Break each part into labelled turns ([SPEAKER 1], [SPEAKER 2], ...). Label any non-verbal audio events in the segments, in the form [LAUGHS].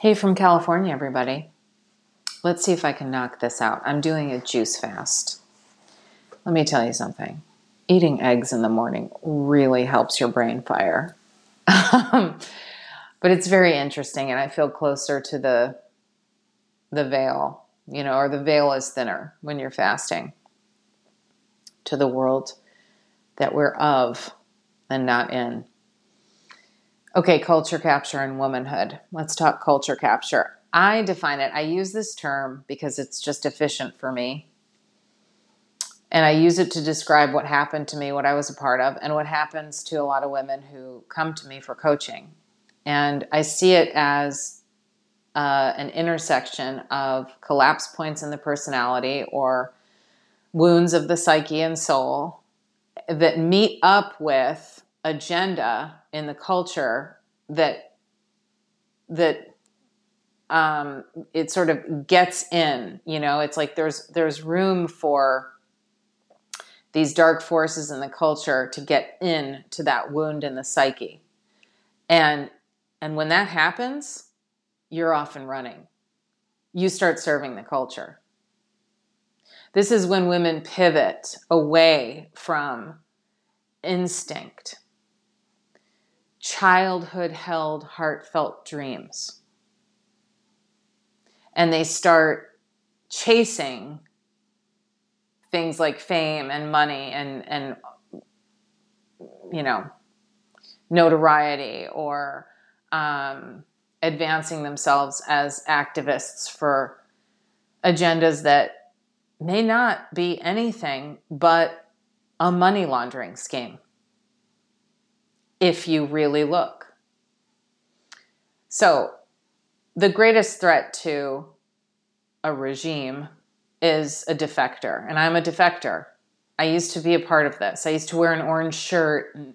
[SPEAKER 1] Hey from California, everybody. Let's see if I can knock this out. I'm doing a juice fast. Let me tell you something. Eating eggs in the morning really helps your brain fire. [LAUGHS] but it's very interesting, and I feel closer to the the veil, you know, or the veil is thinner when you're fasting to the world that we're of and not in. Okay, culture capture and womanhood. Let's talk culture capture. I define it, I use this term because it's just efficient for me. And I use it to describe what happened to me, what I was a part of, and what happens to a lot of women who come to me for coaching. And I see it as uh, an intersection of collapse points in the personality or wounds of the psyche and soul that meet up with agenda in the culture that that um, it sort of gets in. You know, it's like there's there's room for these dark forces in the culture to get in to that wound in the psyche, and and when that happens, you're off and running. You start serving the culture. This is when women pivot away from instinct childhood held heartfelt dreams. And they start chasing things like fame and money and, and you know, notoriety or um, advancing themselves as activists for agendas that may not be anything but a money laundering scheme if you really look. So, the greatest threat to a regime is a defector, and I'm a defector. I used to be a part of this. I used to wear an orange shirt and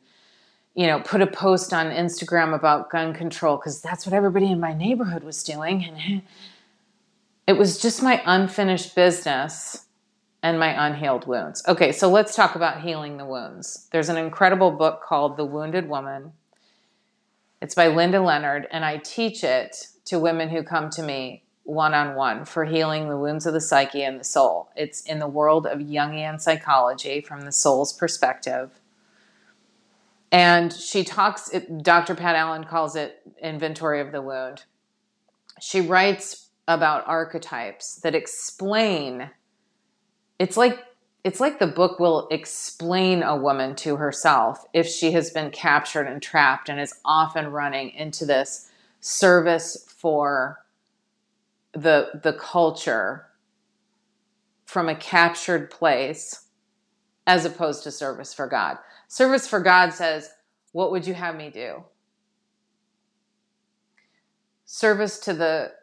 [SPEAKER 1] you know, put a post on Instagram about gun control because that's what everybody in my neighborhood was doing. And [LAUGHS] it was just my unfinished business and my unhealed wounds. Okay, so let's talk about healing the wounds. There's an incredible book called The Wounded Woman. It's by Linda Leonard, and I teach it to women who come to me one on one for healing the wounds of the psyche and the soul. It's in the world of Jungian psychology from the soul's perspective. And she talks, it, Dr. Pat Allen calls it inventory of the wound. She writes about archetypes that explain it's like it's like the book will explain a woman to herself if she has been captured and trapped and is often running into this service for the the culture from a captured place as opposed to service for God. Service for God says, "What would you have me do?" Service to the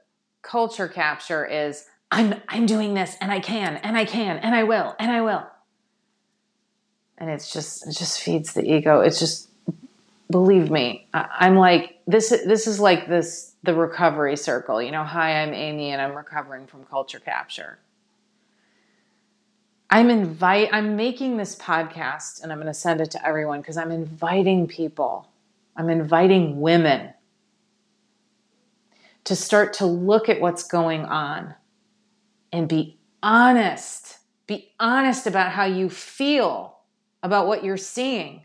[SPEAKER 1] culture capture is, I'm I'm doing this and I can and I can and I will and I will. And it's just it just feeds the ego. It's just believe me, I, am like this this is like this the recovery circle. You know, hi, I'm Amy and I'm recovering from culture capture. I'm invite I'm making this podcast and I'm going to send it to everyone because I'm inviting people. I'm inviting women to start to look at what's going on and be honest. Be honest about how you feel about what you're seeing.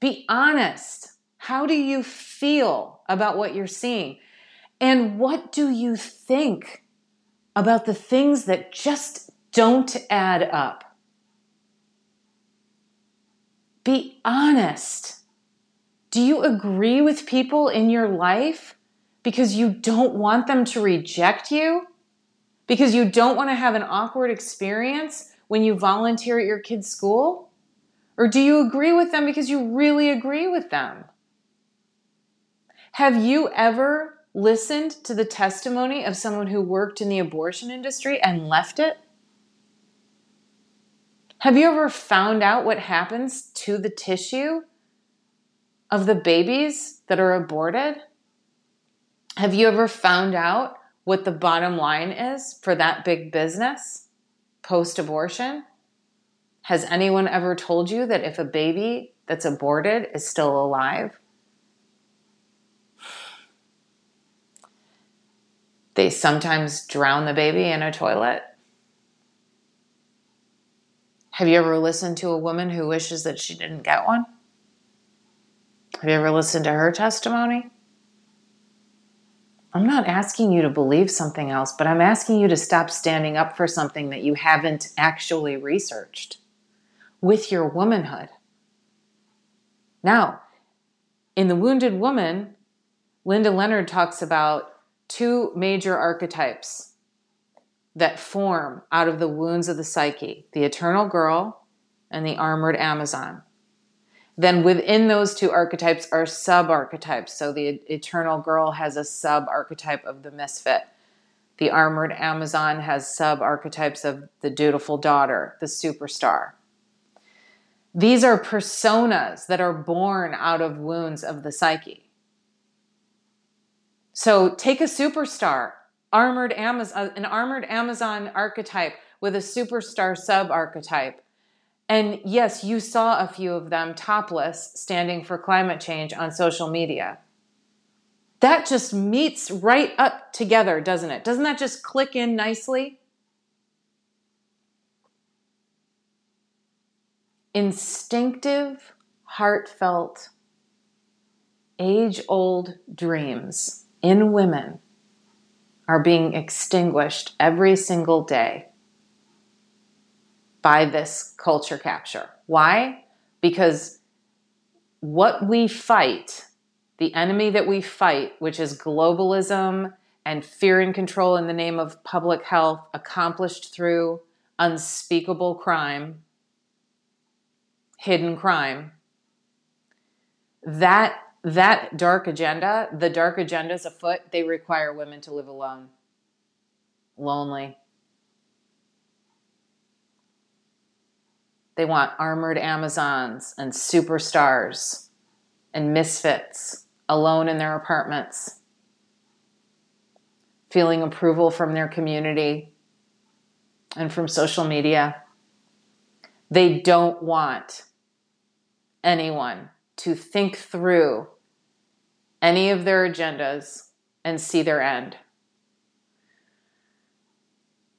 [SPEAKER 1] Be honest. How do you feel about what you're seeing? And what do you think about the things that just don't add up? Be honest. Do you agree with people in your life because you don't want them to reject you? Because you don't want to have an awkward experience when you volunteer at your kid's school? Or do you agree with them because you really agree with them? Have you ever listened to the testimony of someone who worked in the abortion industry and left it? Have you ever found out what happens to the tissue of the babies that are aborted? Have you ever found out what the bottom line is for that big business post abortion? Has anyone ever told you that if a baby that's aborted is still alive? They sometimes drown the baby in a toilet. Have you ever listened to a woman who wishes that she didn't get one? Have you ever listened to her testimony? I'm not asking you to believe something else, but I'm asking you to stop standing up for something that you haven't actually researched with your womanhood. Now, in The Wounded Woman, Linda Leonard talks about two major archetypes that form out of the wounds of the psyche the eternal girl and the armored Amazon. Then within those two archetypes are sub archetypes. So the eternal girl has a sub archetype of the misfit. The armored Amazon has sub archetypes of the dutiful daughter, the superstar. These are personas that are born out of wounds of the psyche. So take a superstar, armored Amazon, uh, an armored Amazon archetype with a superstar sub archetype and yes, you saw a few of them topless standing for climate change on social media. That just meets right up together, doesn't it? Doesn't that just click in nicely? Instinctive, heartfelt, age old dreams in women are being extinguished every single day by this culture capture. Why? Because what we fight, the enemy that we fight, which is globalism and fear and control in the name of public health, accomplished through unspeakable crime, hidden crime, that that dark agenda, the dark agendas afoot, they require women to live alone, lonely, They want armored Amazons and superstars and misfits alone in their apartments, feeling approval from their community and from social media. They don't want anyone to think through any of their agendas and see their end.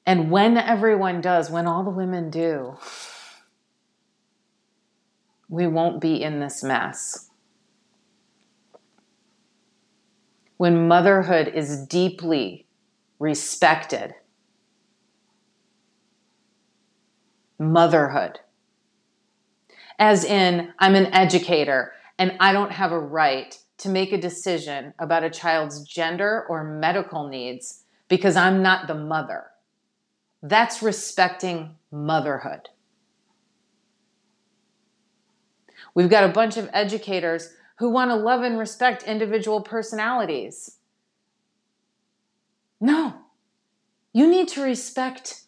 [SPEAKER 1] And when everyone does, when all the women do, we won't be in this mess. When motherhood is deeply respected, motherhood, as in, I'm an educator and I don't have a right to make a decision about a child's gender or medical needs because I'm not the mother. That's respecting motherhood. We've got a bunch of educators who want to love and respect individual personalities. No, you need to respect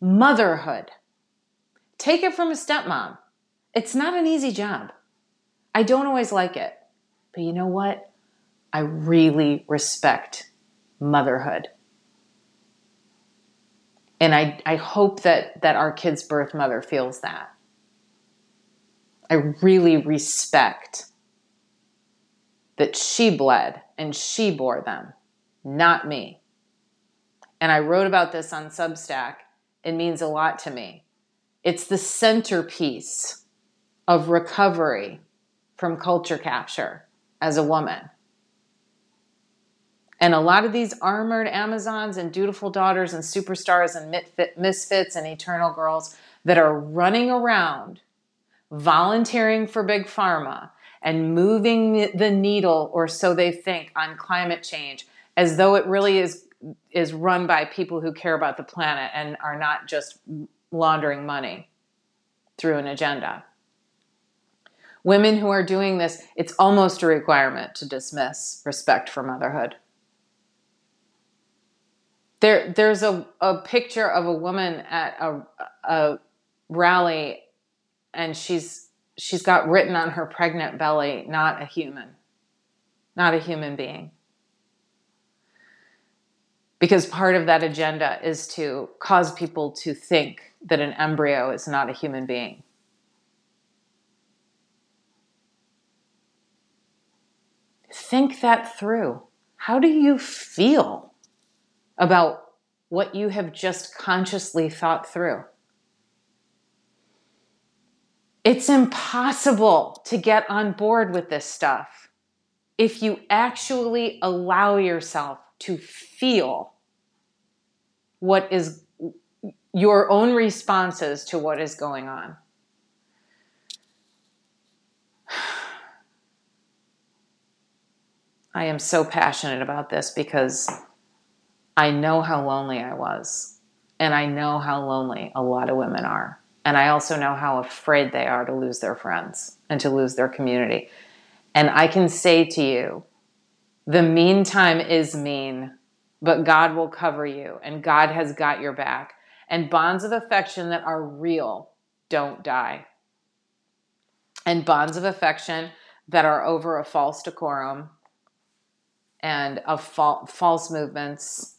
[SPEAKER 1] motherhood. Take it from a stepmom. It's not an easy job. I don't always like it. But you know what? I really respect motherhood. And I, I hope that, that our kid's birth mother feels that. I really respect that she bled and she bore them, not me. And I wrote about this on Substack. It means a lot to me. It's the centerpiece of recovery from culture capture as a woman. And a lot of these armored Amazons and dutiful daughters and superstars and misfits and eternal girls that are running around volunteering for big pharma and moving the needle or so they think on climate change as though it really is is run by people who care about the planet and are not just laundering money through an agenda. Women who are doing this, it's almost a requirement to dismiss respect for motherhood. There, there's a, a picture of a woman at a, a rally and she's she's got written on her pregnant belly not a human not a human being. Because part of that agenda is to cause people to think that an embryo is not a human being. Think that through. How do you feel about what you have just consciously thought through. It's impossible to get on board with this stuff if you actually allow yourself to feel what is your own responses to what is going on. [SIGHS] I am so passionate about this because I know how lonely I was. And I know how lonely a lot of women are. And I also know how afraid they are to lose their friends and to lose their community. And I can say to you, the meantime is mean, but God will cover you and God has got your back. And bonds of affection that are real don't die. And bonds of affection that are over a false decorum and of fa- false movements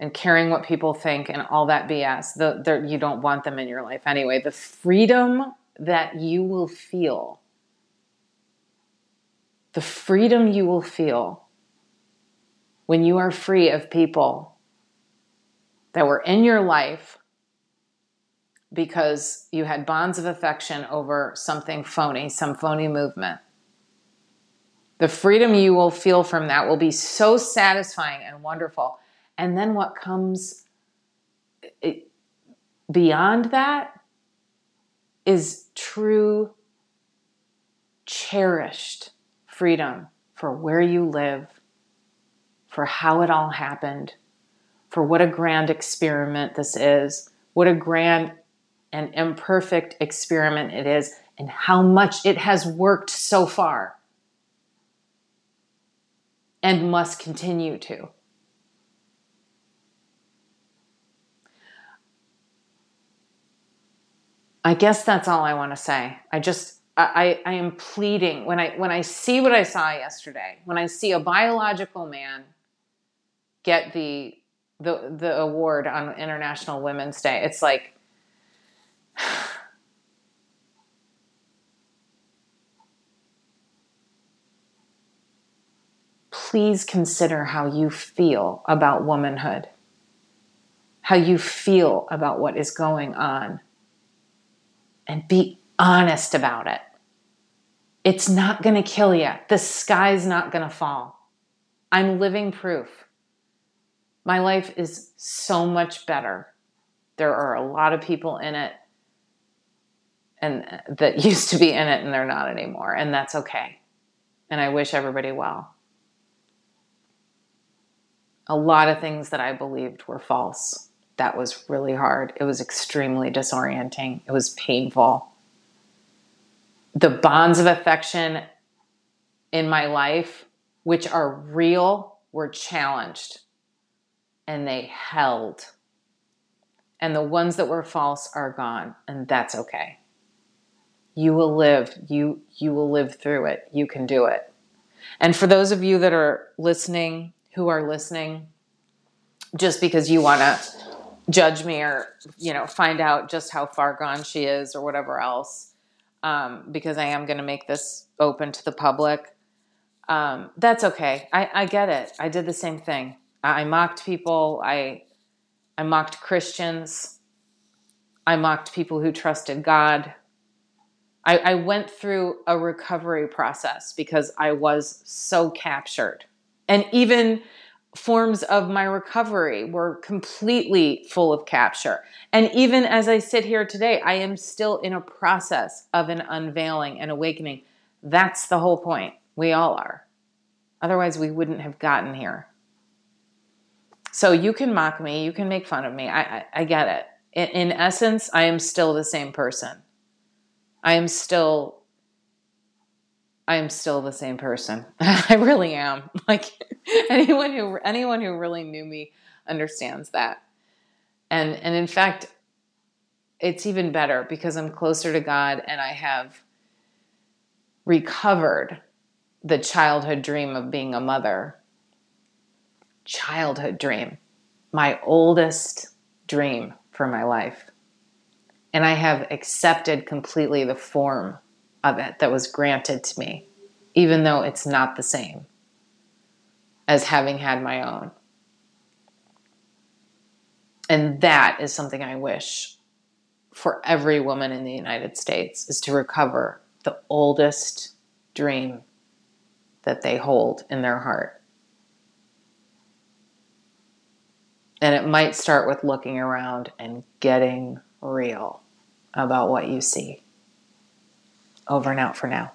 [SPEAKER 1] and caring what people think and all that BS. The, you don't want them in your life anyway. The freedom that you will feel, the freedom you will feel when you are free of people that were in your life because you had bonds of affection over something phony, some phony movement. The freedom you will feel from that will be so satisfying and wonderful and then what comes beyond that is true, cherished freedom for where you live, for how it all happened, for what a grand experiment this is, what a grand and imperfect experiment it is, and how much it has worked so far and must continue to. I guess that's all I want to say. I just I, I am pleading. When I when I see what I saw yesterday, when I see a biological man get the the the award on International Women's Day, it's like [SIGHS] please consider how you feel about womanhood, how you feel about what is going on and be honest about it. It's not going to kill you. The sky's not going to fall. I'm living proof. My life is so much better. There are a lot of people in it and uh, that [LAUGHS] used to be in it and they're not anymore and that's okay. And I wish everybody well. A lot of things that I believed were false that was really hard. It was extremely disorienting. It was painful. The bonds of affection in my life, which are real, were challenged and they held. And the ones that were false are gone, and that's okay. You will live. You you will live through it. You can do it. And for those of you that are listening, who are listening just because you want to judge me or you know find out just how far gone she is or whatever else um, because i am going to make this open to the public. Um, that's okay. I, I, get it. I did the same thing. I, I mocked people. I i mocked christians. I mocked people who trusted god. I, I went through a recovery process because i was so captured. And even forms of my recovery were completely full of capture. And even as I sit here today, I am still in a process of an unveiling and awakening. That's the whole point. We all are. Otherwise, we wouldn't have gotten here. So you can mock me, you can make fun of me. I, I, I get it. In, in essence, I am still the same person. I am still I am still the same person. [LAUGHS] I really am. [LAUGHS] Like [LAUGHS] anyone who anyone who really knew me understands that. And and in fact, it's even better because I'm closer to God and I have recovered the childhood dream of being a mother. Childhood dream. My oldest dream for my life. And I have accepted completely the form of it that was granted to me, even though it's not the same as having had my own. And that is something I wish for every woman in the United States is to recover the oldest dream that they hold in their heart. And it might start with looking around and getting real about what you see. Over and out for now.